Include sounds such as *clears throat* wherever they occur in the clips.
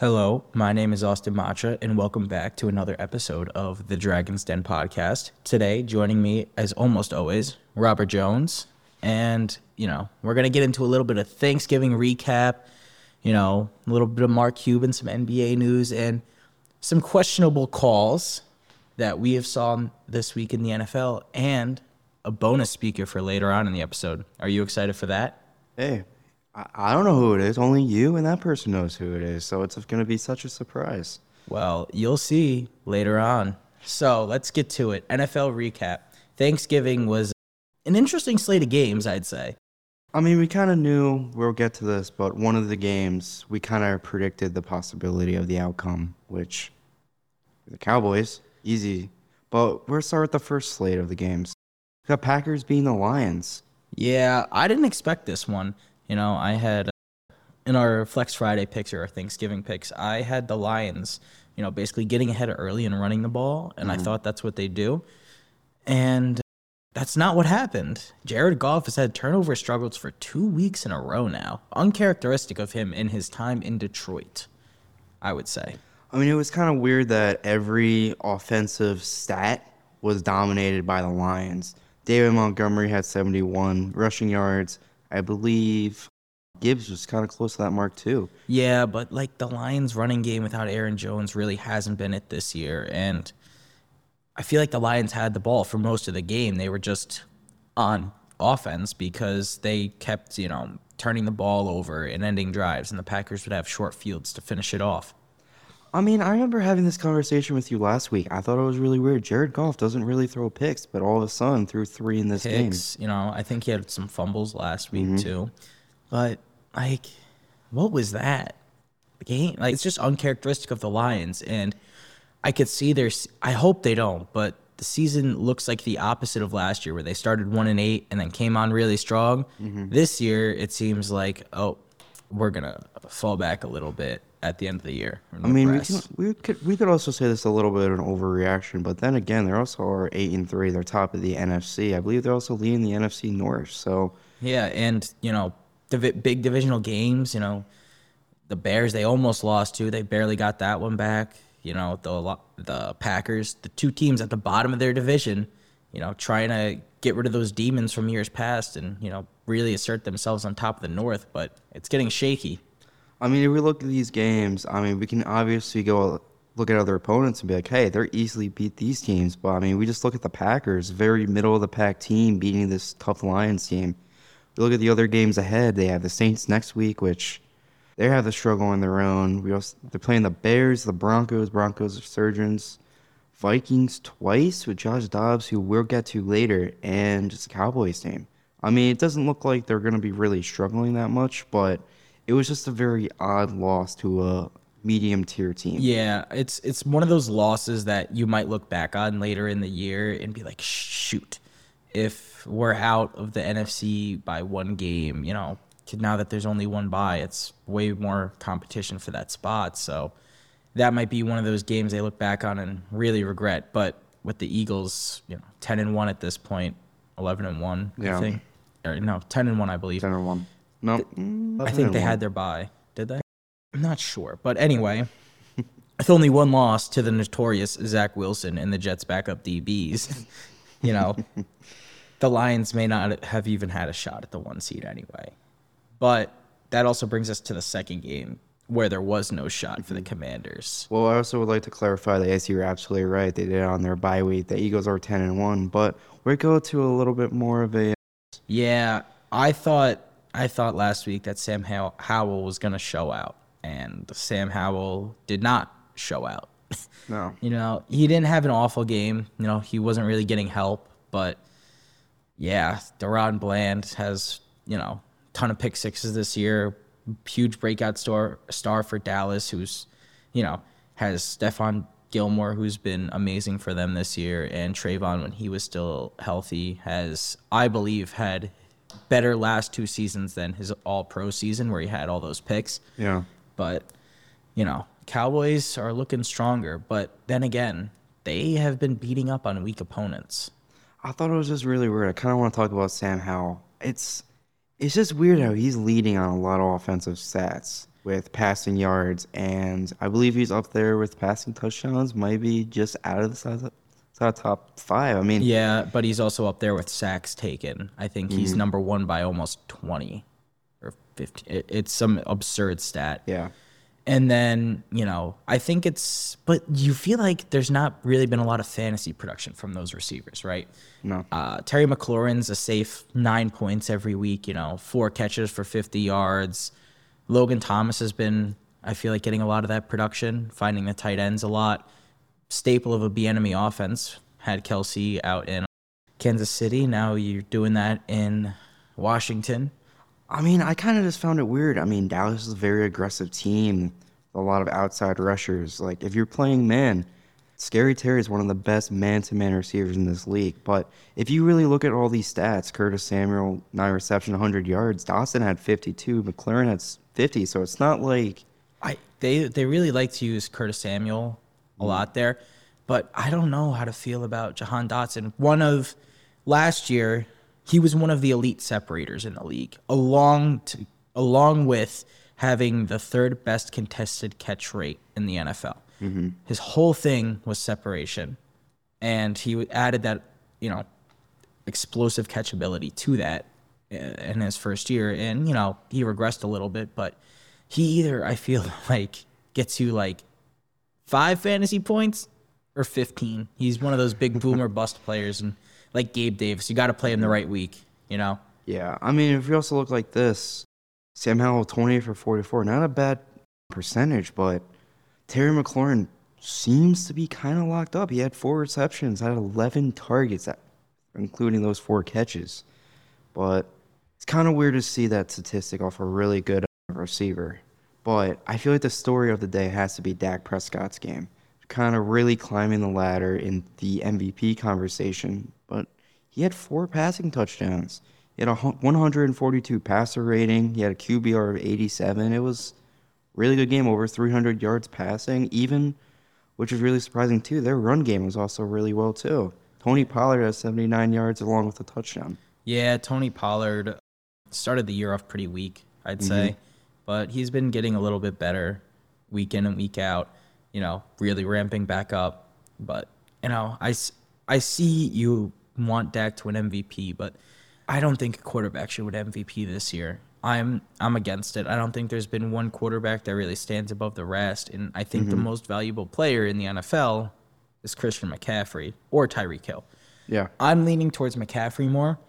Hello, my name is Austin Matra, and welcome back to another episode of the Dragon's Den podcast. Today, joining me, as almost always, Robert Jones. And, you know, we're going to get into a little bit of Thanksgiving recap, you know, a little bit of Mark Cuban, some NBA news, and some questionable calls that we have saw this week in the NFL, and a bonus speaker for later on in the episode. Are you excited for that? Hey, I, I don't know who it is. Only you and that person knows who it is. So it's going to be such a surprise. Well, you'll see later on. So let's get to it. NFL recap. Thanksgiving was an interesting slate of games, I'd say. I mean, we kind of knew we'll get to this, but one of the games we kind of predicted the possibility of the outcome, which the Cowboys, easy. But we'll start with the first slate of the games. The Packers being the Lions. Yeah, I didn't expect this one. You know, I had in our Flex Friday picks or our Thanksgiving picks, I had the Lions, you know, basically getting ahead early and running the ball, and Mm-hmm. I thought that's what they do. And that's not what happened. Jared Goff has had turnover struggles for two weeks in a row now. Uncharacteristic of him in his time in Detroit, I would say. I mean, it was kind of weird that every offensive stat was dominated by the Lions. David Montgomery had 71 rushing yards. I believe Gibbs was kind of close to that mark, too. Yeah, but like the Lions running game without Aaron Jones really hasn't been it this year. And I feel like the Lions had the ball for most of the game. They were just on offense because they kept, you know, turning the ball over and ending drives, and the Packers would have short fields to finish it off. I mean, I remember having this conversation with you last week. I thought it was really weird. Jared Goff doesn't really throw picks, but all of a sudden threw three in this game. You know, I think he had some fumbles last week mm-hmm. too. But like, what was that? The game, like, it's just uncharacteristic of the Lions, and I could see there's. I hope they don't, but the season looks like the opposite of last year, where they started one and eight and then came on really strong. Mm-hmm. This year, it seems like oh, we're gonna fall back a little bit at the end of the year. I mean, we, can, we could we could also say this a little bit of an overreaction, but then again, they're also are eight and three. They're top of the NFC. I believe they're also leading the NFC North. So Yeah, and you know, divi- big divisional games. You know, the Bears they almost lost to. They barely got that one back. You know, the the Packers, the two teams at the bottom of their division. You know, trying to get rid of those demons from years past, and you know, really assert themselves on top of the North. But it's getting shaky. I mean, if we look at these games, I mean, we can obviously go look at other opponents and be like, hey, they're easily beat these teams. But I mean, we just look at the Packers, very middle of the pack team beating this tough Lions team. We look at the other games ahead. They have the Saints next week, which they have the struggle on their own. We also they're playing the Bears, the Broncos, Broncos surgeons, Vikings twice with Josh Dobbs, who we'll get to later, and just the Cowboys team. I mean, it doesn't look like they're going to be really struggling that much, but it was just a very odd loss to a medium tier team. Yeah, it's it's one of those losses that you might look back on later in the year and be like, shoot, if we're out of the NFC by one game, you know, now that there's only one bye, it's way more competition for that spot. So that might be one of those games they look back on and really regret. But with the Eagles, you know, ten and one at this point, eleven and one, I think, or no, ten and one, I believe. 10 and 1. No, mm, I think they had their bye. Did they? I'm not sure. But anyway, with only one loss to the notorious Zach Wilson and the Jets' backup DBs, *laughs* you know, the Lions may not have even had a shot at the one seed anyway. But that also brings us to the second game where there was no shot for the Commanders. Well, I also would like to clarify that yes, you're absolutely right. They did it on their bye week. The Eagles are 10 and 1, but we go to a little bit more of a Yeah, I thought I thought last week that Sam How- Howell was going to show out, and Sam Howell did not show out. *laughs* no. You know, he didn't have an awful game. You know, he wasn't really getting help, but yeah, DaRon Bland has, you know, ton of pick sixes this year. Huge breakout star star for Dallas, who's, you know, has Stephon Gilmore, who's been amazing for them this year, and Trevon, when he was still healthy, has, I believe, had better last two seasons than his all pro season where he had all those picks. Yeah. But, you know, Cowboys are looking stronger. But then again, they have been beating up on weak opponents. I thought it was just really weird. I kind of want to talk about Sam Howell. It's it's just weird how he's leading on a lot of offensive stats. with passing yards, and I believe he's up there with passing touchdowns, maybe just out of the side top five. I mean, Yeah, but he's also up there with sacks taken. I think he's number one by almost 20 or 15. It, it's some absurd stat. yeah, And then, you know, I think it's, but you feel like there's not really been a lot of fantasy production from those receivers, right? no, Uh, Terry McLaurin's a safe nine points every week, you know, four catches for 50 yards. Logan Thomas has been, I feel like, getting a lot of that production, finding the tight ends a lot. Staple of Bieniemy offense. Had Kelce out in Kansas City. Now you're doing that in Washington. I mean, I kind of just found it weird. I mean, Dallas is a very aggressive team, a lot of outside rushers. Like, if you're playing man, Scary Terry is one of the best man-to-man receivers in this league. But if you really look at all these stats, Curtis Samuel nine reception, 100 yards. Dotson had 52. McLaurin had 50. So it's not like I they they really like to use Curtis Samuel a lot there, but I don't know how to feel about Jahan Dotson. One of last year, he was one of the elite separators in the league, along to, along with having the third best contested catch rate in the NFL. His whole thing was separation, and he added that you know explosive catchability to that uh, in his first year. And, you know, he regressed a little bit, but he either, I feel *laughs* like, gets you like five fantasy points or 15. He's one of those big boomer bust players. And like Gabe Davis, you got to play him the right week, you know? Yeah, I mean, if you also look like this, Sam Howell 20 for 44, not a bad percentage, but Terry McLaurin seems to be kind of locked up. He had four receptions, had 11 targets, including those four catches. But it's kind of weird to see that statistic off a really good receiver. But I feel like the story of the day has to be Dak Prescott's game. Kind of really climbing the ladder in the MVP conversation. But he had four passing touchdowns. He had a 142 passer rating. He had a QBR of 87. It was really good game, over 300 yards passing. Even, which is really surprising too, their run game was also really well too. Tony Pollard has 79 yards along with a touchdown. Yeah, Tony Pollard started the year off pretty weak, I'd say, mm-hmm. But he's been getting a little bit better week in and week out, you know, really ramping back up. But, you know, I, I see you want Dak to win MVP, but I don't think a quarterback should win MVP this year. I'm I'm against it. I don't think there's been one quarterback that really stands above the rest, and I think the mm-hmm. most valuable player in the NFL is Christian McCaffrey or Tyreek Hill. Yeah. I'm leaning towards McCaffrey more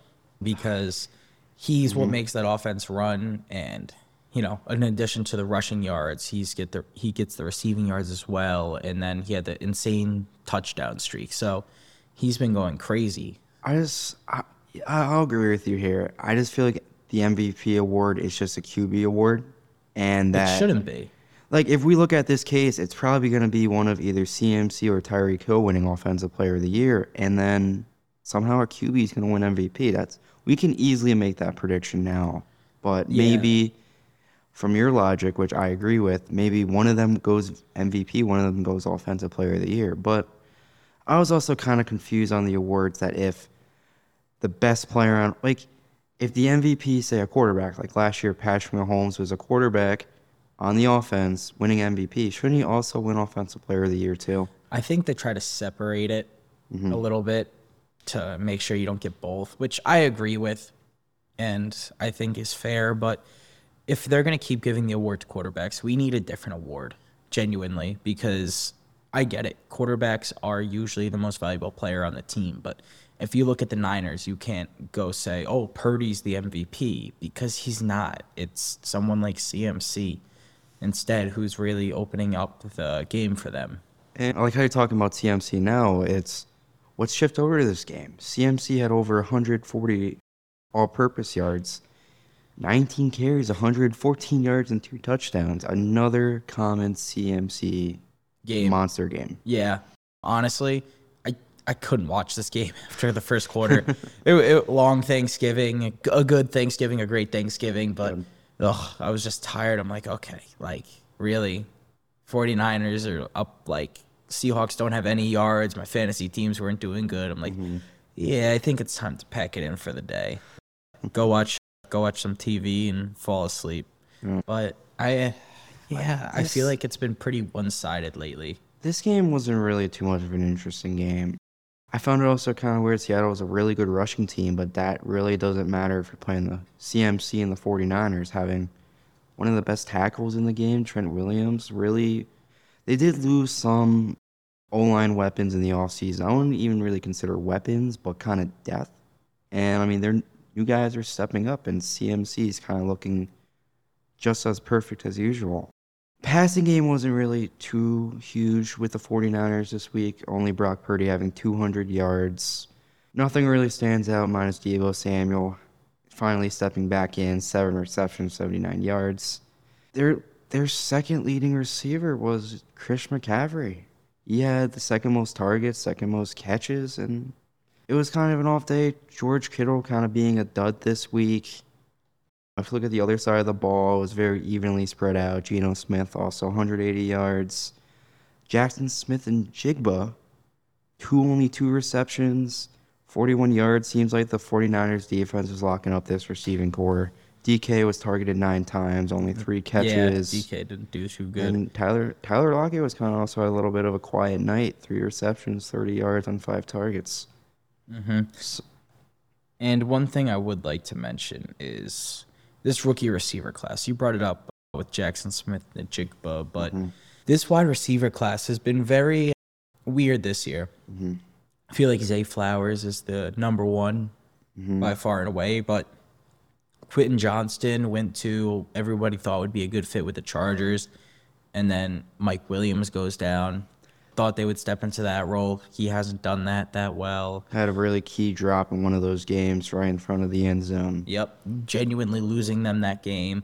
because he's what mm-hmm. makes that offense run and you know, in addition to the rushing yards, he's get the he gets the receiving yards as well and then he had the insane touchdown streak. So he's been going crazy. I just, I, I'll agree with you here. I just feel like the MVP award is just a QB award. And that it shouldn't be. Like, if we look at this case, it's probably going to be one of either CMC or Tyreek Hill winning Offensive Player of the Year, and then somehow a QB is going to win MVP. That's we can easily make that prediction now, but Yeah. maybe from your logic, which I agree with, maybe one of them goes MVP, one of them goes Offensive Player of the Year. But I was also kind of confused on the awards that if the best player on like if the MVP say a quarterback like last year Patrick Mahomes was a quarterback on the offense winning MVP shouldn't he also win offensive player of the year too I think they try to separate it mm-hmm. a little bit to make sure you don't get both, which I agree with and I think is fair. But if they're going to keep giving the award to quarterbacks, we need a different award, genuinely, because I get it. Quarterbacks are usually the most valuable player on the team. But if you look at the Niners, you can't go say, oh, Purdy's the MVP because he's not. It's someone like CMC instead who's really opening up the game for them. and like how you're talking about CMC now it's what's shift over to this game CMC had over 140 all-purpose yards 19 carries 114 yards and two touchdowns another common CMC Game. monster game Yeah, honestly, I I couldn't watch this game *laughs* after the first quarter. *laughs* it, it, long Thanksgiving, a good Thanksgiving, a great Thanksgiving, but ugh, I was just tired. I'm like, okay, like really, 49ers are up. Like Seahawks don't have any yards. My fantasy teams weren't doing good. I'm like, mm-hmm. yeah, I think it's time to pack it in for the day. Go watch, go watch some TV and fall asleep. But I, Yeah, I this- feel like it's been pretty one-sided lately. This game wasn't really too much of an interesting game. I found it also kind of weird. Seattle was a really good rushing team, but that really doesn't matter if you're playing the CMC and the 49ers having one of the best tackles in the game, Trent Williams. Really, they did lose some O line weapons in the offseason. I wouldn't even really consider weapons, but kind of depth. And I mean, they're you guys are stepping up, and CMC is kind of looking just as perfect as usual. Passing game wasn't really too huge with the 49ers this week, only Brock Purdy having 200 yards. Nothing really stands out minus Deebo Samuel finally stepping back in, seven receptions, 79 yards. Their their second leading receiver was Chris McCaffrey. He had the second most targets, second most catches, and it was kind of an off day. George Kittle kind of being a dud this week. If you look at the other side of the ball, it was very evenly spread out. Geno Smith also 180 yards. Jaxon Smith-Njigba, two only two receptions, 41 yards. Seems like the 49ers defense was locking up this receiving corps. DK was targeted nine times, only three catches. Yeah, DK didn't do too good. And Tyler Tyler Lockett was kind of also had a little bit of a quiet night. Three receptions, 30 yards on five targets. Mm-hmm. And one thing I would like to mention is this rookie receiver class. You brought it up with Jackson Smith and Jigba, but mm-hmm. this wide receiver class has been very weird this year. Mm-hmm. I feel like Zay Flowers is the number one by far and away, but Quentin Johnston went to everybody thought would be a good fit with the Chargers, and then Mike Williams goes down. Thought they would step into that role. He hasn't done that that well. Had a really key drop in one of those games right in front of the end zone. Yep, genuinely losing them that game.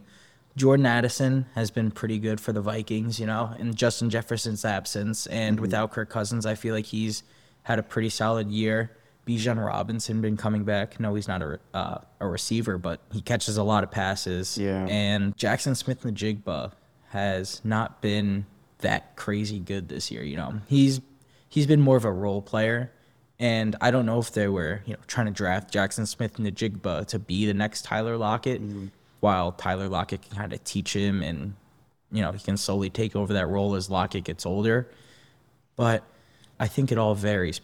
Jordan Addison has been pretty good for the Vikings, you know, in Justin Jefferson's absence. And without Kirk Cousins, I feel like he's had a pretty solid year. Bijan Robinson been coming back. No, he's not a, uh, a receiver, but he catches a lot of passes. Yeah. And Jaxon Smith-Njigba has not been that crazy good this year. You know, he's he's been more of a role player, and I don't know if they were you know trying to draft Jaxon Smith-Njigba to be the next Tyler Lockett, mm-hmm. while Tyler Lockett can kind of teach him, and you know he can slowly take over that role as Lockett gets older. But I think it all varies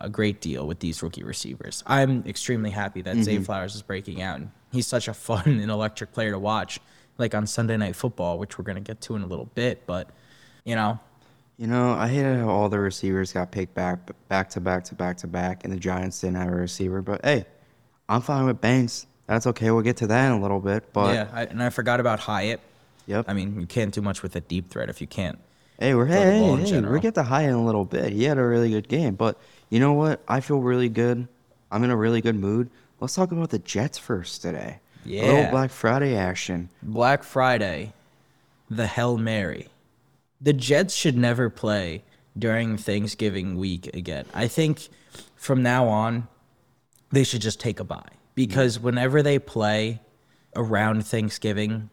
a great deal with these rookie receivers. I'm extremely happy that Zay mm-hmm. Flowers is breaking out. He's such a fun *laughs* and electric player to watch, like on Sunday Night Football, which we're going to get to in a little bit. But, you know, You know, I hated how all the receivers got picked back, back to back to back to back, and the Giants didn't have a receiver. But hey, I'm fine with Banks. That's okay. We'll get to that in a little bit. But yeah, I, and I forgot about Hyatt. yep. I mean, you can't do much with a deep threat if you can't. Hey, we're hey, hey, hey, we'll get to Hyatt in a little bit. He had a really good game, but you know what? I feel really good. I'm in a really good mood. Let's talk about the Jets first today. A little oh, Black Friday action. Black Friday, the Hail Mary. The Jets should never play during Thanksgiving week again. I think from now on, they should just take a bye because whenever they play around Thanksgiving,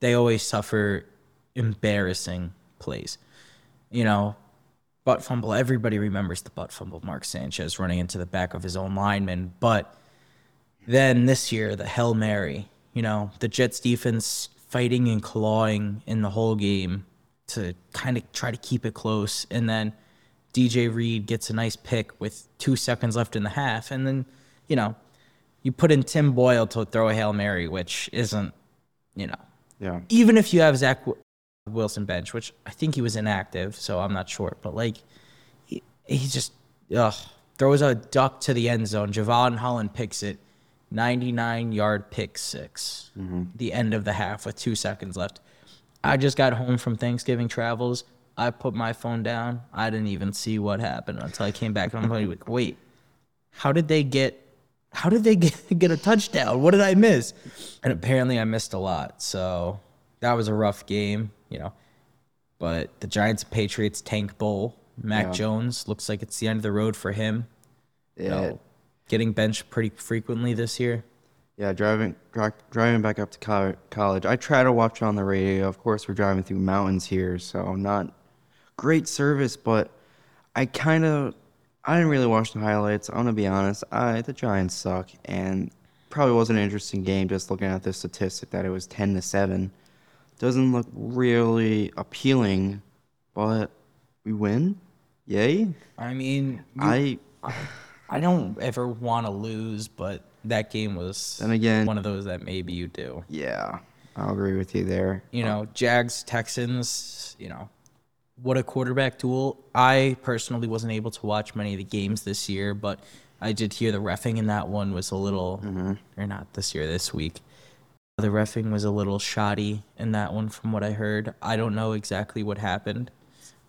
they always suffer embarrassing plays. You know, butt fumble. Everybody remembers the butt fumble. Mark Sanchez running into the back of his own lineman, but then this year, the Hail Mary, you know, the Jets defense fighting and clawing in the whole game to kind of try to keep it close. And then DJ Reed gets a nice pick with two seconds left in the half. And then, you know, you put in Tim Boyle to throw a Hail Mary, which isn't, you know, Yeah. even if you have Zach Wilson bench, which I think he was inactive, so I'm not sure, but like he, he just ugh, throws a duck to the end zone. Jevon Holland picks it, 99 yard pick 6 mm-hmm. The end of the half with two seconds left. I just got home from Thanksgiving travels. I put my phone down. I didn't even see what happened until I came back and I'm like, *laughs* wait, how did they get how did they *laughs* get, get a touchdown? What did I miss? And apparently I missed a lot. So that was a rough game, you know. But the Giants and Patriots tank bowl. Mac Yeah. Jones looks like it's the end of the road for him. You Yeah. know, getting benched pretty frequently this year. Yeah, driving dri- driving back up to coll- college. I try to watch on the radio. Of course, we're driving through mountains here, so not great service. But I kind of I didn't really watch the highlights. I'm gonna be honest. I the Giants suck, and probably wasn't an interesting game. Just looking at the statistic that it was ten to seven doesn't look really appealing, but we win. Yay! I mean, I I don't ever want to lose, but that game was and again- one of those that maybe you do. yeah, I'll agree with you there. You know, um, Jags Texans, you know, what a quarterback duel. I personally wasn't able to watch many of the games this year, but I did hear the refing in that one was a little, mm-hmm. or not this year, this week. The refing was a little shoddy in that one from what I heard. I don't know exactly what happened,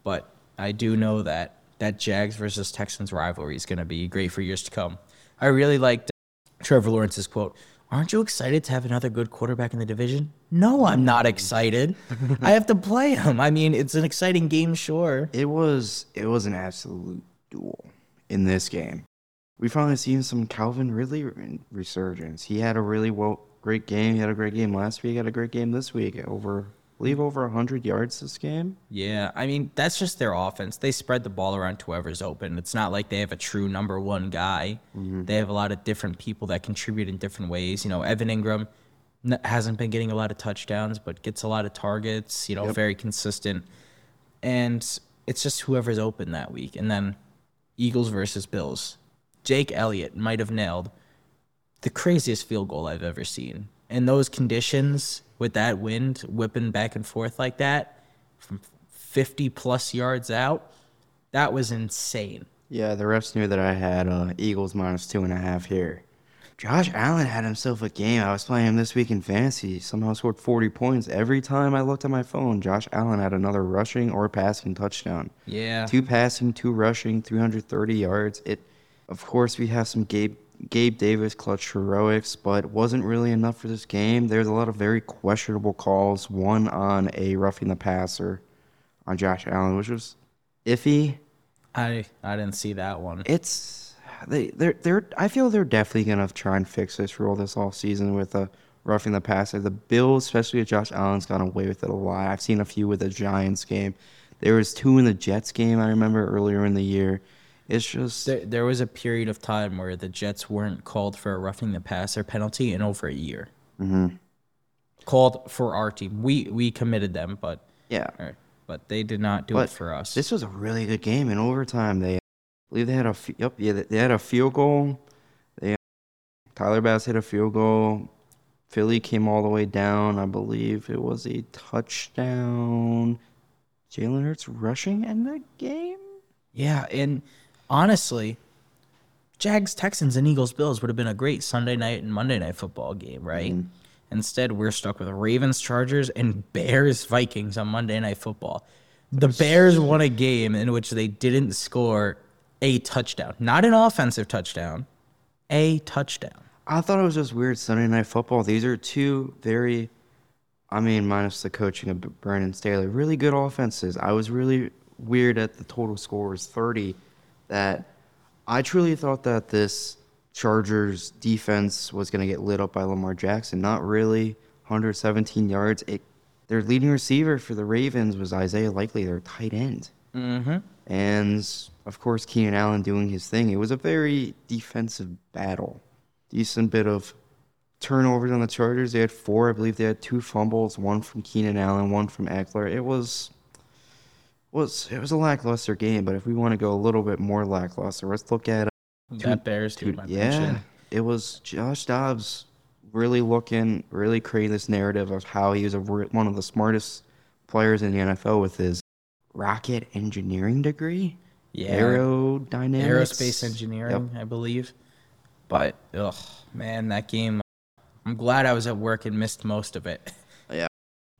but I do know that that Jags versus Texans rivalry is going to be great for years to come. I really liked uh, Trevor Lawrence's quote. Aren't you excited to have another good quarterback in the division? No, I'm not excited. *laughs* I have to play him. I mean, it's an exciting game, sure. It was it was an absolute duel in this game. We finally seen some Calvin Ridley resurgence. He had a really well great game. He had a great game last week. He had a great game this week. Over believe over hundred yards this game. Yeah, I mean, that's just their offense. They spread the ball around to whoever's open. It's not like they have a true number one guy. Mm-hmm. They have a lot of different people that contribute in different ways. You know, Evan Engram hasn't been getting a lot of touchdowns, but gets a lot of targets, you know, Yep. very consistent. And it's just whoever's open that week. And then Eagles versus Bills. Jake Elliott might have nailed the craziest field goal I've ever seen. In those conditions, with that wind whipping back and forth like that, from 50 plus yards out, that was insane. Yeah, the refs knew that I had uh, Eagles minus two and a half here. Josh Allen had himself a game. I was playing him this week in fantasy. Somehow scored 40 points. Every time I looked at my phone, Josh Allen had another rushing or passing touchdown. Yeah. Two passing, two rushing, 330 yards. It, of course, we have some Gabe Gabe Davis clutch heroics, but wasn't really enough for this game. There's a lot of very questionable calls. One on a roughing the passer on Josh Allen, which was iffy. I I didn't see that one. It's they they're they're I feel they're definitely gonna try and fix this rule this all season with a roughing the passer. The Bills, especially with Josh Allen's gone away with it a lot. I've seen a few with the Giants game. There was two in the Jets game I remember earlier in the year. It's just There, there was a period of time where the Jets weren't called for a roughing the passer penalty in over a year. Mm-hmm. Called for our team. We we committed them, but yeah. or- but they did not do But it for us. This was a really good game in overtime. They I believe they had a yep yeah they had a field goal. They Tyler Bass hit a field goal. Philly came all the way down. I believe it was a touchdown. Jalen Hurts rushing in that game. Yeah, and honestly, Jags, Texans, and Eagles, Bills would have been a great Sunday night and Monday night football game, right? Mm-hmm. Instead, we're stuck with Ravens, Chargers, and Bears, Vikings on Monday night football. The Bears won a game in which they didn't score a touchdown, not an offensive touchdown, a touchdown. I thought it was just weird Sunday night football. These are two very, I mean, minus the coaching of Brandon Staley, really good offenses. I was really weird at the total score was 30. That I truly thought that this Chargers defense was going to get lit up by Lamar Jackson. Not really. 117 yards. It, their leading receiver for the Ravens was Isaiah Likely, their tight end. Mm-hmm. And of course, Keenan Allen doing his thing. It was a very defensive battle. Decent bit of turnovers on the Chargers. They had four. I believe they had two fumbles, one from Keenan Allen, one from Ekeler. It was was it was a lackluster game. But if we want to go a little bit more lackluster, let's look at uh, That Bears yeah. It was Josh Dobbs really looking, really creating this narrative of how he was a, one of the smartest players in the NFL with his rocket engineering degree. Yeah. Aerodynamics. aerospace engineering, I believe. But ugh, man, that game. I'm glad I was at work and missed most of it. Yeah.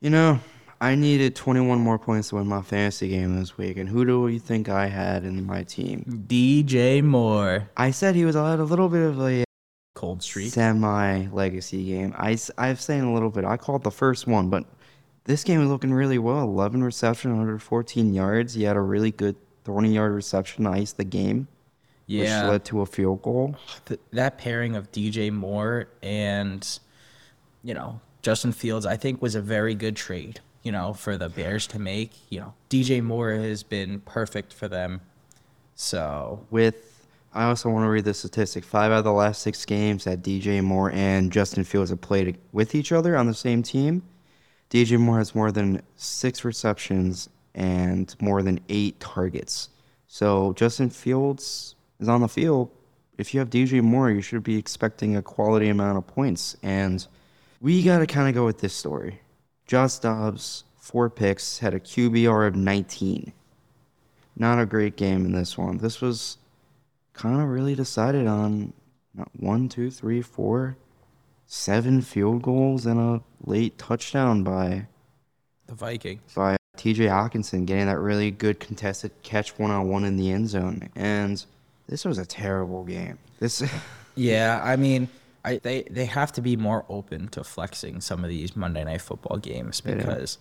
You know, I needed 21 more points to win my fantasy game this week. And who do you think I had in my team? DJ Moore, I said he was at a little bit of a cold streak. semi legacy game. I, I've saying a little bit. I called the first one, but this game was looking really well. 11 reception, 114 yards. He had a really good 20 yard reception to ice the game, Yeah, which led to a field goal. th- that pairing of DJ Moore and you know Justin Fields, I think, was a very good trade. You know, for the Bears to make. You know, DJ Moore has been perfect for them. So With, I also want to read the statistic. Five out of the last six games that DJ Moore and Justin Fields have played with each other on the same team, DJ Moore has more than six receptions and more than eight targets. So Justin Fields is on the field. If you have DJ Moore, you should be expecting a quality amount of points. And we got to kind of go with this story. Josh Dobbs, four picks, had a QBR of 19. Not a great game in this one. This was kind of really decided on one, two, three, four, seven field goals and a late touchdown by the Vikings. By TJ Hockenson getting that really good contested catch one on one in the end zone. And this was a terrible game. This Yeah, I mean, I they they have to be more open to flexing some of these Monday night football games because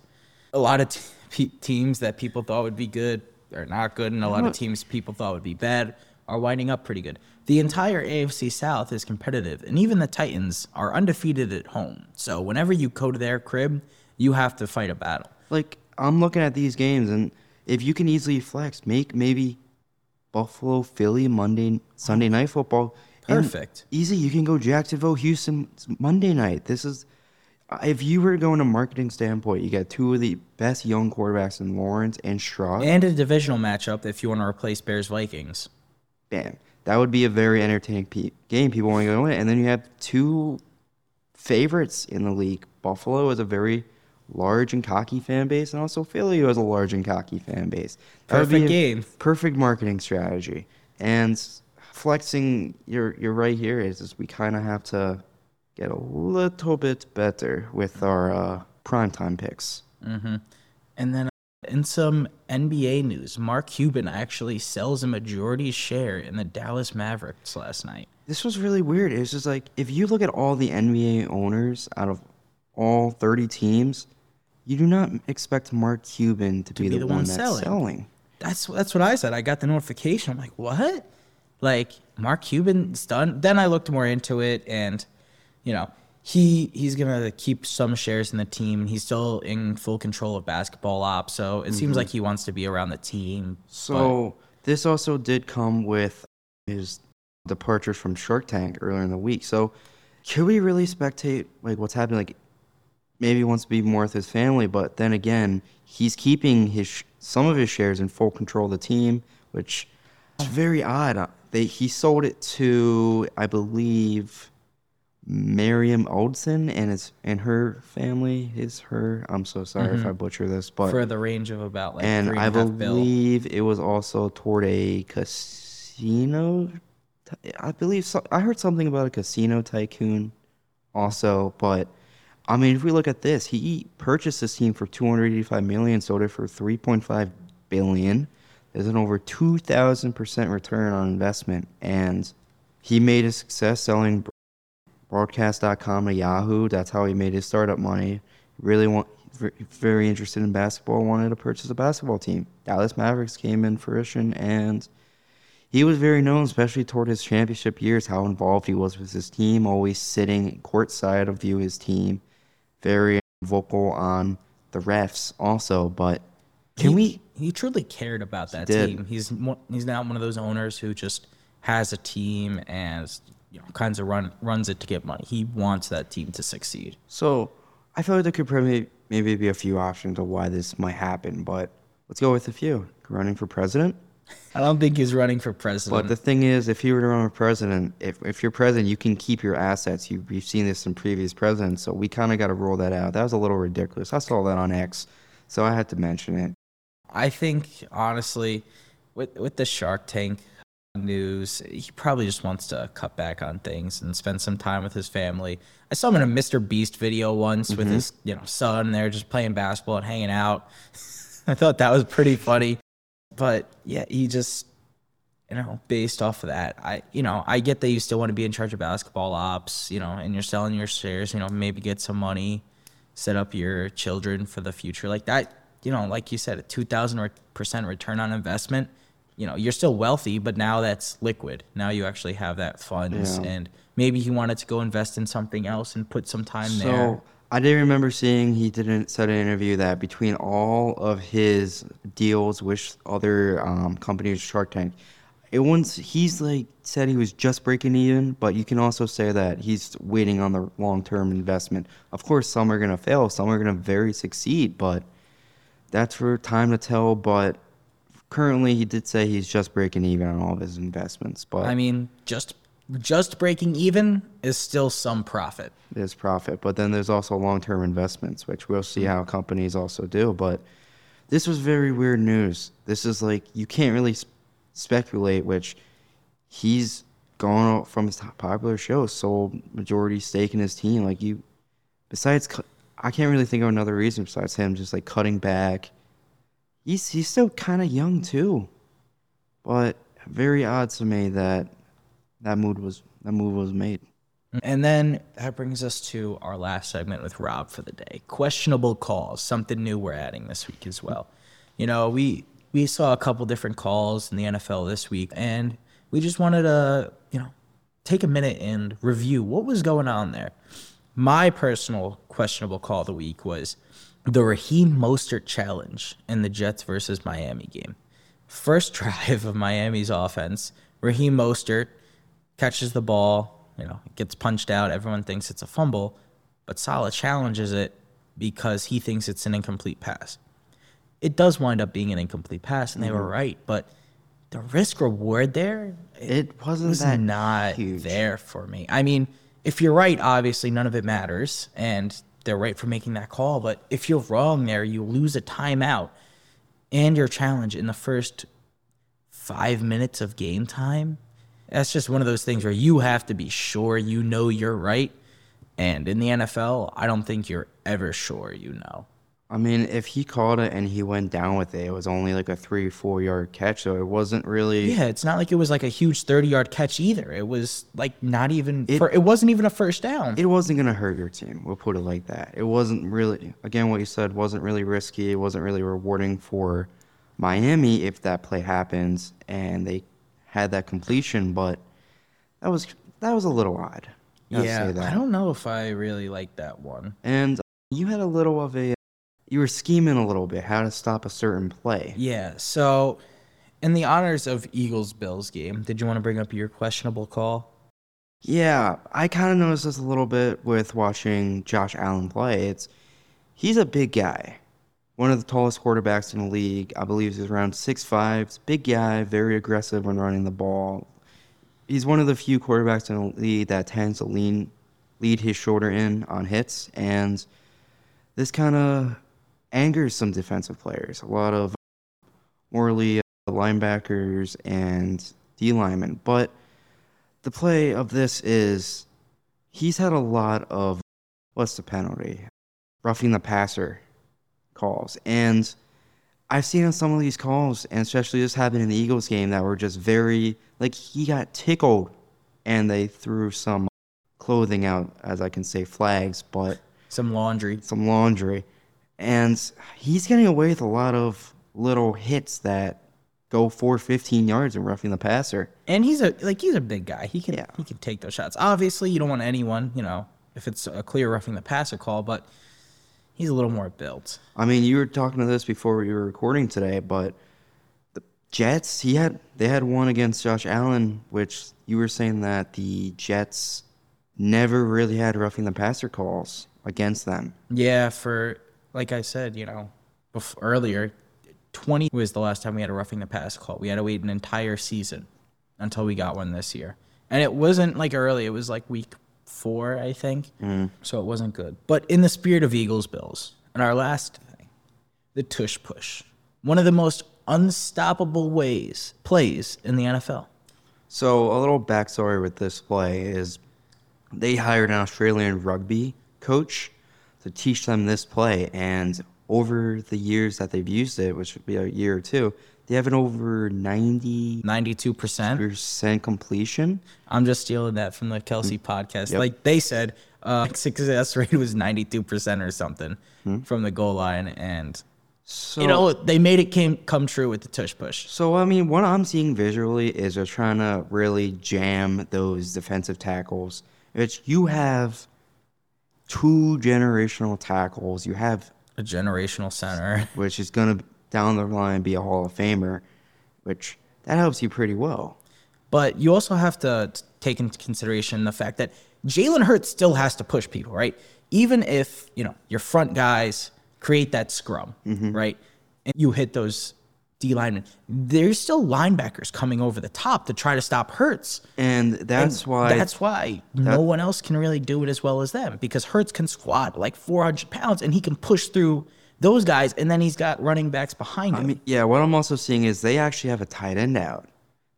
yeah. a lot of t- teams that people thought would be good are not good and a lot of teams people thought would be bad are winding up pretty good. The entire AFC South is competitive, and even the Titans are undefeated at home. So whenever you go to their crib, you have to fight a battle. Like I'm looking at these games, and if you can easily flex, make maybe Buffalo, Philly, Monday, Sunday night football. Perfect. Easy. You can go Jacksonville, Houston Monday night. This is if you were going to marketing standpoint, you got two of the best young quarterbacks in Lawrence and Stroud, and a divisional matchup if you want to replace Bears Vikings. Bam. That would be a very entertaining pe- game. People want to go in, and then you have two favorites in the league. Buffalo is a very large and cocky fan base, and also Philly has a large and cocky fan base. That perfect game. Perfect marketing strategy. And flexing, you're you're right here. Is, is we kind of have to get a little bit better with our uh, primetime picks. Mm-hmm. And then in some NBA news, Mark Cuban actually sells a majority share in the Dallas Mavericks last night. This was really weird. It's just like if you look at all the NBA owners out of all 30 teams, you do not expect Mark Cuban to, to be, be, the, the one, one, that's selling. selling. That's that's what I said. I got the notification. I'm like, what? Like Mark Cuban's done. Then I looked more into it, and you know, he he's gonna keep some shares in the team. He's still in full control of basketball ops, so it mm-hmm. seems like he wants to be around the team. So but. this also did come with his departure from Shark Tank earlier in the week. So could we really spectate like what's happening? Like maybe he wants to be more with his family, but then again, he's keeping his some of his shares in full control of the team, which is very odd. They he sold it to I believe Miriam Adelson and his and her family is her. I'm so sorry mm-hmm. if I butcher this, but for the range of about like and I believe bill. it was also toward a casino. I believe so, I heard something about a casino tycoon, also. But I mean, if we look at this, he purchased this team for 285 million, sold it for 3.5 billion. There's an over 2,000 percent return on investment, and he made a success selling broadcast.com to Yahoo. That's how he made his startup money. Really want very interested in basketball, wanted to purchase a basketball team. Dallas Mavericks came in fruition and he was very known, especially toward his championship years, how involved he was with his team, always sitting courtside to view his team. Very vocal on the refs also, but can he, we he truly cared about that team. He's he's not one of those owners who just has a team and you know kinds of run runs it to get money. He wants that team to succeed. So I feel like there could probably maybe be a few options of why this might happen, but let's go with a few. Running for president. I don't think he's running for president. But the thing is, if you were to run for president, if, if you're president, you can keep your assets. You, you've seen this in previous presidents, so we kind of got to rule that out. That was a little ridiculous. I saw that on X, so I had to mention it. I think, honestly, with, with the Shark Tank news. He probably just wants to cut back on things and spend some time with his family. I saw him in a Mr. Beast video once mm-hmm. with his, you know, son. They're just playing basketball and hanging out. *laughs* I thought that was pretty funny. But yeah, he just you know, based off of that, I you know, I get that you still want to be in charge of basketball ops, you know, and you're selling your shares, you know, maybe get some money, set up your children for the future. Like that, you know, like you said, a two thousand percent return on investment you know you're still wealthy but now that's liquid now you actually have that funds yeah. and maybe he wanted to go invest in something else and put some time there. so, there i did remember seeing he didn't said an interview that between all of his deals with other um, companies shark tank it once he's like said he was just breaking even, but you can also say that he's waiting on the long term investment. Of course, some are gonna fail, some are gonna very succeed, but that's for time to tell. But currently, he did say he's just breaking even on all of his investments. But I mean, just just breaking even is still some profit. there's profit, but then there's also long term investments, which we'll see how companies also do. But this was very weird news. This is like you can't really s- speculate, which he's gone from his popular show, sold majority stake in his team. Like you, besides, I can't really think of another reason besides him just like cutting back. He's he's still kind of young too, but very odd to me that that move was that move was made. And then that brings us to our last segment with Rob for the day. Questionable calls, something new we're adding this week as well. You know, we we saw a couple different calls in the NFL this week and we just wanted to, you know, take a minute and review what was going on there. My personal questionable call of the week was the Raheem Mostert challenge in the Jets versus Miami game. First *laughs* drive of Miami's offense, Raheem Mostert catches the ball, you know, gets punched out. Everyone thinks it's a fumble, but Saleh challenges it because he thinks it's an incomplete pass. It does wind up being an incomplete pass, and they were mm-hmm. right, but the risk reward there, It wasn't was that not huge. there for me. I mean, if you're right, obviously none of it matters, and they're right for making that call. But if you're wrong there, you lose a timeout and your challenge in the first five minutes of game time. That's just one of those things where you have to be sure you know you're right. And in the NFL, I don't think you're ever sure you know. I mean, if he caught it and he went down with it, it was only like a three, four yard catch, so it wasn't really. Yeah, it's not like it was like a huge 30 yard catch either. It was like not even, it, it wasn't even a first down. It wasn't gonna hurt your team. We'll put it like that. It wasn't really. Again, what you said wasn't really risky. It wasn't really rewarding for Miami if that play happens and they had that completion. But that was that was a little odd. Yeah, say that. I don't know if I really like that one. And you had a little of a. You were scheming a little bit how to stop a certain play. Yeah, so in the honors of Eagles Bills game, did you want to bring up your questionable call? Yeah, I kind of noticed this a little bit with watching Josh Allen play. It's he's a big guy, one of the tallest quarterbacks in the league. I believe he's around 6'5". He's a big guy, very aggressive when running the ball. He's one of the few quarterbacks in the league that tends to lean, lead his shoulder in on hits, and this kind of angers some defensive players. A lot of Morley uh, linebackers and D linemen, but the play of this is he's had a lot of what's the penalty? Roughing the passer calls. And I've seen on some of these calls, and especially this happened in the Eagles game, that were just very like he got tickled and they threw some clothing out, as I can say, flags, but Some laundry. some laundry. And he's getting away with a lot of little hits that go for 15 yards and roughing the passer. And he's a like he's a big guy. He can Yeah. he can take those shots. Obviously, you don't want anyone, you know, if it's a clear roughing the passer call, but he's a little more built. I mean, you were talking to this before we were recording today, but the Jets, he had they had one against Josh Allen, which you were saying that the Jets never really had roughing the passer calls against them. Yeah, for like I said, you know, bef- earlier, 20 was the last time we had a roughing the pass call. We had to wait an entire season until we got one this year. And it wasn't like early, it was like week 4, I think. Mm-hmm. So it wasn't good. But in the spirit of Eagles Bills, and our last thing, the tush push. One of the most unstoppable ways plays in the NFL. So a little backstory with this play is they hired an Australian rugby coach to teach them this play, and over the years that they've used it, which would be a year or two, they have an over ninety 92%. percent completion. I'm just stealing that from the Kelce podcast. Mm. Yep. Like they said, uh, *laughs* success rate was 92% or something Hmm. from the goal line, and So you know they made it came come true with the tush push. So I mean, what I'm seeing visually is they're trying to really jam those defensive tackles. Which you have two generational tackles. You have A generational center. *laughs* which is gonna down the line be a Hall of Famer, which that helps you pretty well. But you also have to take into consideration the fact that Jalen Hurts still has to push people, right? Even if, you know, your front guys create that scrum, mm-hmm. right? And you hit those D linemen, there's still linebackers coming over the top to try to stop Hurts. And that's And why that's why no one else can really do it as well as them because Hurts can squat like 400 pounds and he can push through those guys and then he's got running backs behind him. I mean, yeah, what I'm also seeing is they actually have a tight end out.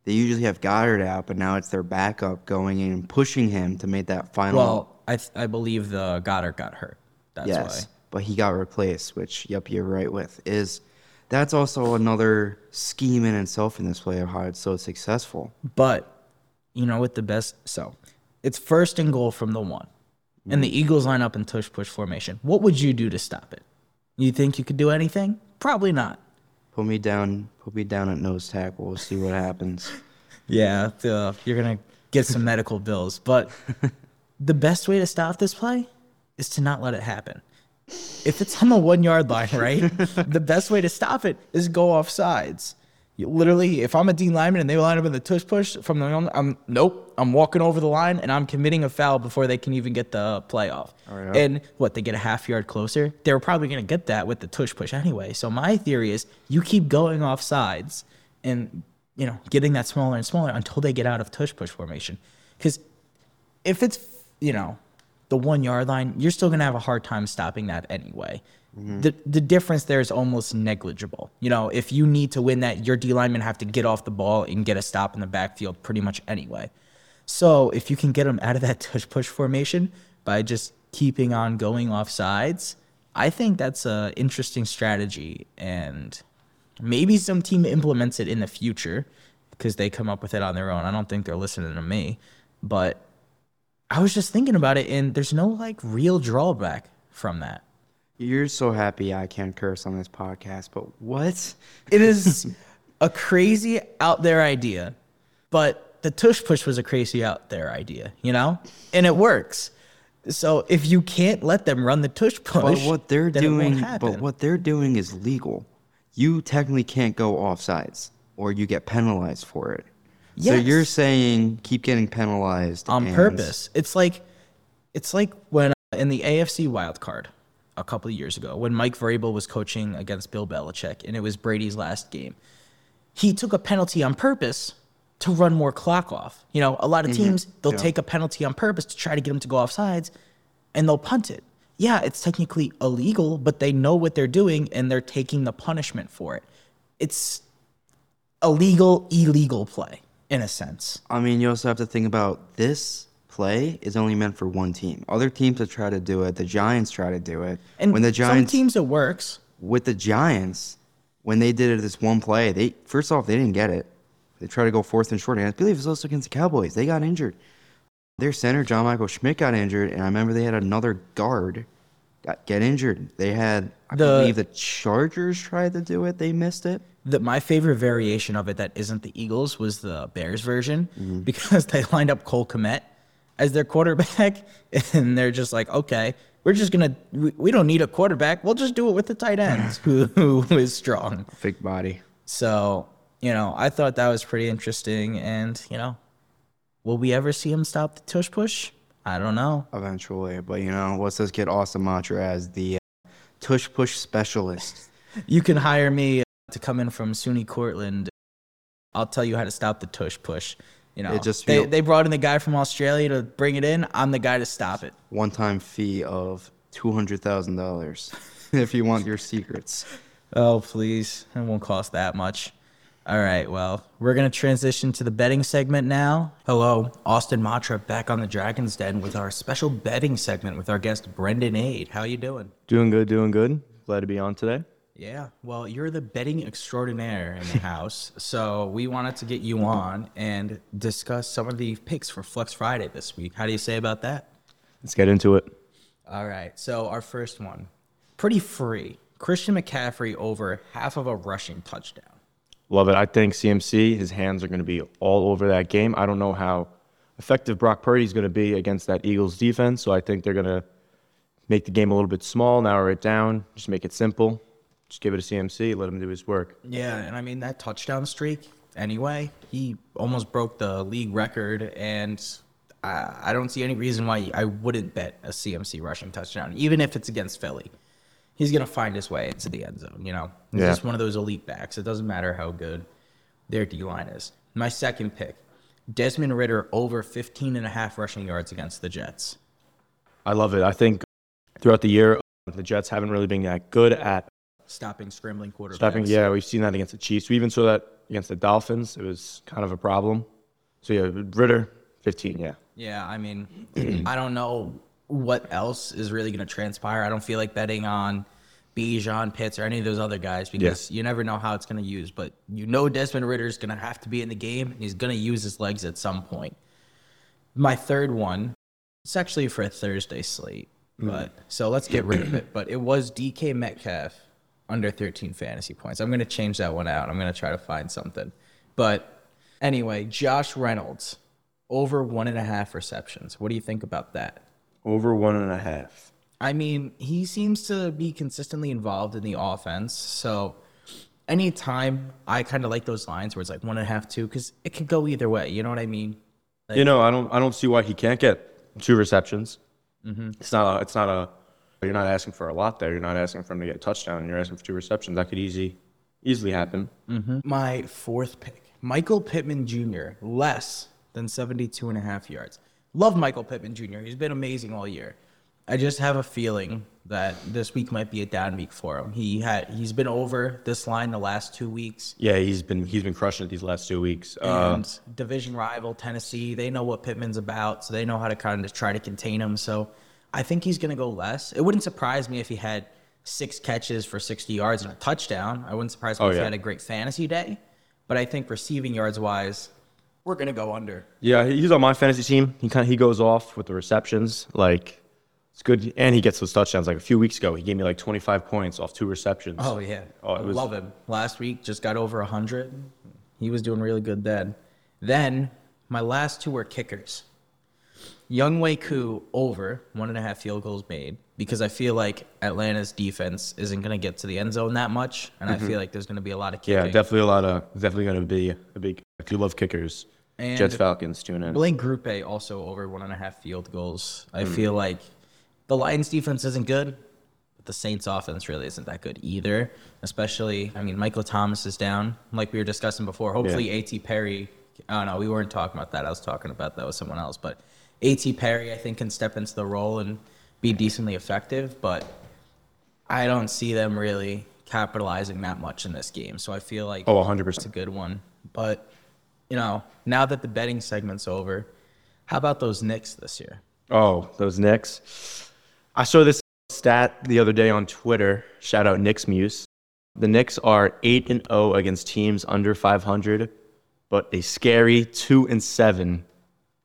They usually have Goedert out, but now it's their backup going in and pushing him to make that final. well, I th- I believe the Goedert got hurt. That's yes, why. but he got replaced, which yep, you're right with. Is that's also another scheme in itself in this play of how it's so successful. But you know what the best so it's first and goal from the one. And the Eagles line up in tush push formation. What would you do to stop it? You think you could do anything? Probably not. Put me down, put me down at nose tackle. We'll see what happens. *laughs* Yeah, the, uh, you're gonna get some medical bills. But *laughs* the best way to stop this play is to not let it happen. If it's on the one yard line, right? the best way to stop it is go off sides. You literally, if I'm a D lineman and they line up in the tush push from the, I'm nope, I'm walking over the line and I'm committing a foul before they can even get the play off. Oh, right. And what they get a half yard closer, they're probably gonna get that with the tush push anyway. So my theory is you keep going off sides and you know getting that smaller and smaller until they get out of tush push formation. Because if it's you know the one yard line, you're still gonna have a hard time stopping that anyway. Mm-hmm. The the difference there is almost negligible. You know, if you need to win that, your D linemen have to get off the ball and get a stop in the backfield pretty much anyway. So if you can get them out of that tush push formation by just keeping on going off sides, I think that's a interesting strategy and maybe some team implements it in the future because they come up with it on their own. I don't think they're listening to me, but I was just thinking about it and there's no like real drawback from that. You're so happy I can't curse on this podcast, but what? It is *laughs* a crazy out there idea, but the tush push was a crazy out there idea, you know? And it works. So if you can't let them run the tush push, But what they're doing, but what they're doing is legal. You technically can't go offsides, or you get penalized for it. So you're saying keep getting penalized on and- purpose. It's like it's like when uh, in the AFC wild card a couple of years ago when Mike Vrabel was coaching against Bill Belichick and it was Brady's last game. He took a penalty on purpose to run more clock off. You know, a lot of teams they'll Yeah. take a penalty on purpose to try to get them to go off sides and they'll punt it. Yeah, it's technically illegal, but they know what they're doing and they're taking the punishment for it. It's a legal illegal play in a sense. I mean, you also have to think about this play is only meant for one team. Other teams have tried to do it. The Giants try to do it. And when the Giants some teams it works. with the Giants, when they did it this one play, they first off they didn't get it. They tried to go fourth and short. And I believe it was also against the Cowboys. They got injured. Their center, John Michael Schmitz, got injured, and I remember they had another guard got get injured. They had, I The- believe, the Chargers tried to do it. They missed it. The, my favorite variation of it that isn't the Eagles was the Bears version Mm-hmm. because *laughs* they lined up Cole Kmet as their quarterback, *laughs* and they're just like, okay, we're just gonna, we, we don't need a quarterback, we'll just do it with the tight ends who, *laughs* who is strong. Fake body. So you know, I thought that was pretty interesting, and you know, will we ever see him stop the tush push? I don't know. Eventually, but you know, what's this kid Austin Matra as the uh, tush push specialist? You can hire me to come in from SUNY Cortland. I'll tell you how to stop the tush push. You know, It just they, feel- they brought in the guy from Australia to bring it in. I'm the guy to stop it. One-time fee of two hundred thousand dollars *laughs* if you want your secrets. Oh, please. It won't cost that much. All right, well, we're going to transition to the betting segment now. Hello, Austin Matra back on the Dragon's Den with our special betting segment with our guest Brendan Aid. How you doing? Doing good, doing good. Glad to be on today. Yeah, well, you're the betting extraordinaire in the *laughs* house, so we wanted to get you on and discuss some of the picks for Flex Friday this week. How do you say about that? Let's get into it. All right, so our first one, pretty free. Christian McCaffrey over half of a rushing touchdown. Love it. I think CMC, his hands are going to be all over that game. I don't know how effective Brock Purdy is going to be against that Eagles defense, so I think they're going to make the game a little bit small, narrow it down, just make it simple. Just give it to CMC, let him do his work. Yeah, and I mean that touchdown streak, anyway. He almost broke the league record, and I, I don't see any reason why I wouldn't bet a CMC rushing touchdown, even if it's against Philly. He's gonna find his way into the end zone. You know, he's Yeah. just one of those elite backs. It doesn't matter how good their D line is. My second pick, Desmond Ridder over 15 and a half rushing yards against the Jets. I love it. I think throughout the year, the Jets haven't really been that good at Stopping scrambling quarterbacks. stopping. Yeah, we've seen that against the Chiefs. We even saw that against the Dolphins. It was kind of a problem. So yeah, Ridder, 15. Yeah. Yeah, I mean, *clears throat* I don't know what else is really going to transpire. I don't feel like betting on Bijan, Pitts, or any of those other guys because you never know how it's going to use. But you know Desmond Ridder is going to have to be in the game, and he's going to use his legs at some point. My third one, it's actually for a Thursday slate, mm. but so let's get rid of it. But it was DK Metcalf under 13 fantasy points. I'm going to change that one out. I'm going to try to find something. But anyway, Josh Reynolds over one and a half receptions. What do you think about that? Over one and a half. I mean, he seems to be consistently involved in the offense. So anytime I kind of like those lines where it's like one and a half, two, because it could go either way. You know what I mean? Like- you know, I don't. I don't see why he can't get two receptions. Mm-hmm. It's not. A, it's not a. You're not asking for a lot there. You're not asking for him to get a touchdown. You're asking for two receptions. That could easy, easily happen. My fourth pick, Michael Pittman Jr., less than 72 and a half yards. Love Michael Pittman Jr. He's been amazing all year. I just have a feeling that this week might be a down week for him. He had he's been over this line the last two weeks. Yeah, he's been he's been crushing it these last two weeks. Uh, and division rival Tennessee, they know what Pittman's about, so they know how to kind of try to contain him. So I think he's going to go less. It wouldn't surprise me if he had six catches for 60 yards and a touchdown. I wouldn't surprise me Oh, if he had a great fantasy day. But I think receiving yards wise, we're going to go under. yeah, he's on my fantasy team. He kind of he goes off with the receptions. Like it's good, and he gets those touchdowns. Like a few weeks ago, he gave me like 25 points off two receptions. Oh yeah, Oh, it was- love him. Last week just got over hundred. He was doing really good then. Then my last two were kickers. Younghoe Koo over one and a half field goals made because I feel like Atlanta's defense isn't going to get to the end zone that much, and I feel like there's going to be a lot of kicking. Mm-hmm. yeah, definitely a lot of definitely going to be a big. If you love kickers, And- Jets Falcons tune in. Blake Grupe also over one and a half field goals. I Hmm. feel like the Lions defense isn't good, but the Saints offense really isn't that good either. Especially, I mean, Michael Thomas is down, like we were discussing before. Hopefully, A.T. Perry. Oh no, we weren't talking about that. I was talking about that with someone else. But A.T. Perry, I think, can step into the role and be decently effective. But I don't see them really capitalizing that much in this game. So I feel like Oh, 100 percent, it's a good one. But you know, now that the betting segment's over, how about those Knicks this year? Oh, those Knicks. I saw this stat the other day on Twitter. Shout out Knicks Muse. The Knicks are 8 and 0 against teams under 500, but a scary 2 and 7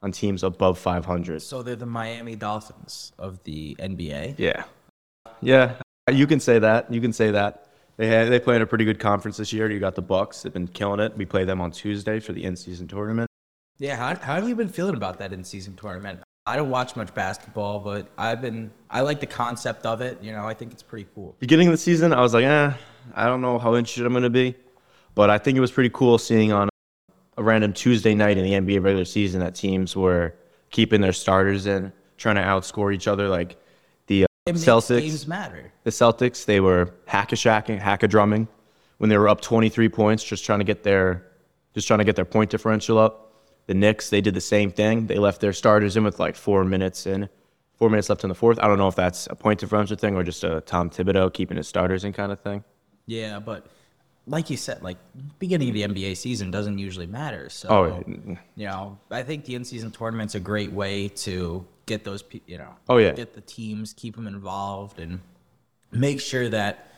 on teams above 500. So they're the Miami Dolphins of the NBA. Yeah. Yeah, you can say that. You can say that. They had, they play in a pretty good conference this year. You got the Bucks. They've been killing it. We play them on Tuesday for the in-season tournament. Yeah, how, how have you been feeling about that in season tournament? I don't watch much basketball, but I've been I like the concept of it. You know, I think it's pretty cool. beginning of the season, I was like, eh, I don't know how interested I'm going to be. But I think it was pretty cool seeing on a random Tuesday night in the NBA regular season that teams were keeping their starters in, trying to outscore each other. Like the uh, Celtics, games matter. the Celtics, they were hack a shacking, hack a drumming when they were up 23 points, just trying to get their, just trying to get their point differential up. The Knicks, they did the same thing. They left their starters in with like four minutes in, four minutes left in the fourth. I don't know if that's a point differential thing or just a Tom Thibodeau keeping his starters in kind of thing. Yeah, but like you said, like beginning of the NBA season doesn't usually matter. So Oh, you know, I think the in-season tournament's a great way to get those, you know, Oh, yeah. get the teams, keep them involved, and make sure that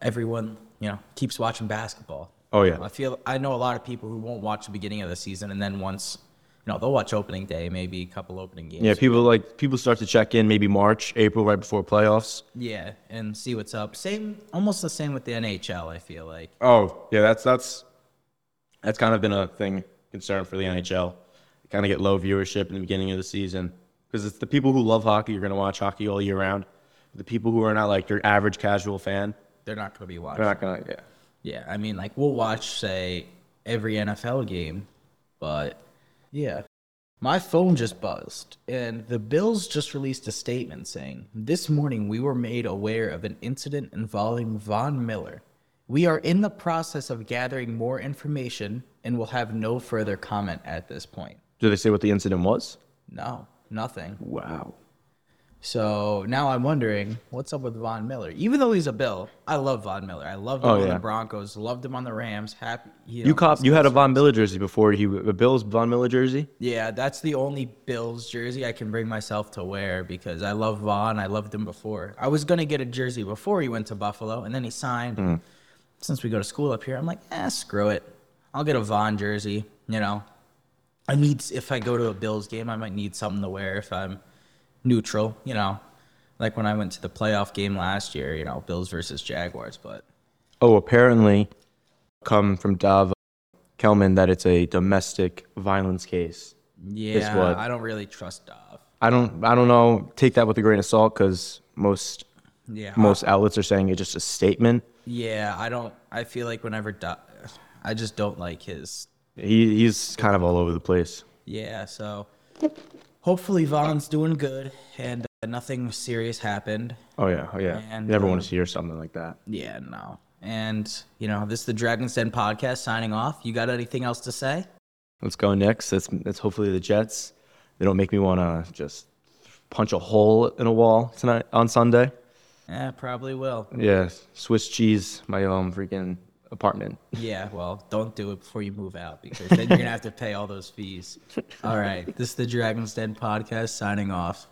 everyone, you know, keeps watching basketball. Oh, yeah. I feel I know a lot of people who won't watch the beginning of the season, and then once, you know, they'll watch opening day, maybe a couple opening games. Yeah, people like people start to check in maybe March, April, right before playoffs. Yeah, and see what's up. Same, almost the same with the NHL. I feel like. Oh, yeah, that's that's that's kind of been a thing concern for the NHL. Kind of get low viewership in the beginning of the season because it's the people who love hockey. You're going to watch hockey all year round. The people who are not like your average casual fan, They're not going to be watching. they're not going to. Yeah, Yeah, I mean, like we'll watch, say, every NFL game. But yeah. My phone just buzzed, and the Bills just released a statement saying, This morning we were made aware of an incident involving Von Miller. We are in the process of gathering more information and will have no further comment at this point. Do they say what the incident was? No, nothing. Wow. So now I'm wondering what's up with Von Miller. Even though he's a Bill, I love Von Miller. I loved him Oh, on yeah. the Broncos, loved him on the Rams. Happy You know, cop. You had a Von Miller jersey before he a Bills Von Miller jersey. Yeah, that's the only Bills jersey I can bring myself to wear because I love Von. I loved him before. I was gonna get a jersey before he went to Buffalo, and then he signed. Since we go to school up here, I'm like, eh, screw it. I'll get a Von jersey. You know, I need if I go to a Bills game, I might need something to wear if I'm neutral. You know, like when I went to the playoff game last year. You know, Bills versus Jaguars, but Oh, apparently, come from Dov Kleiman that it's a domestic violence case. yeah, what? I don't really trust Dov. I don't. I don't know. Take that with a grain of salt because most Yeah, most outlets are saying it's just a statement. Yeah, I don't. I feel like whenever Do- I just don't like his. He he's kind of all over the place. Yeah, so hopefully Von's doing good and uh, nothing serious happened. Oh yeah. Oh yeah. And, you never want uh, to hear something like that. Yeah, no. And you know, this is the Dragon's Den podcast signing off. You got anything else to say? Let's go next. That's that's hopefully the Jets. They don't make me want to just punch a hole in a wall tonight on Sunday. Yeah, probably will. Yeah, Swiss cheese, my um freaking apartment. Yeah, well, don't do it before you move out because then you're gonna have to pay all those fees. All right, this is the Dragon's Den podcast signing off.